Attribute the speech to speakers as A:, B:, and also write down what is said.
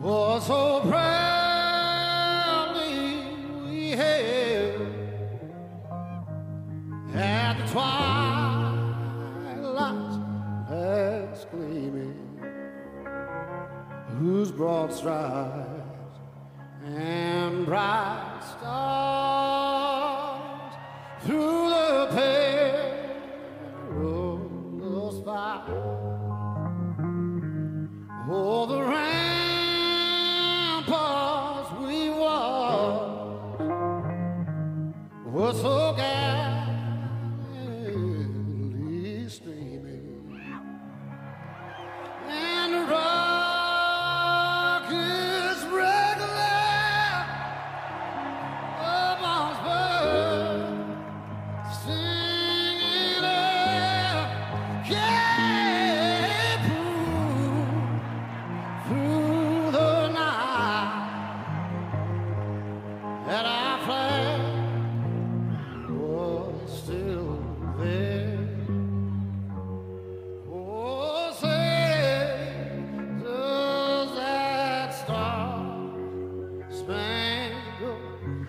A: was so proudly we hailed at the twilight as gleaming, whose broad stripes and bright stars through the perilous fight. The so good. spangled.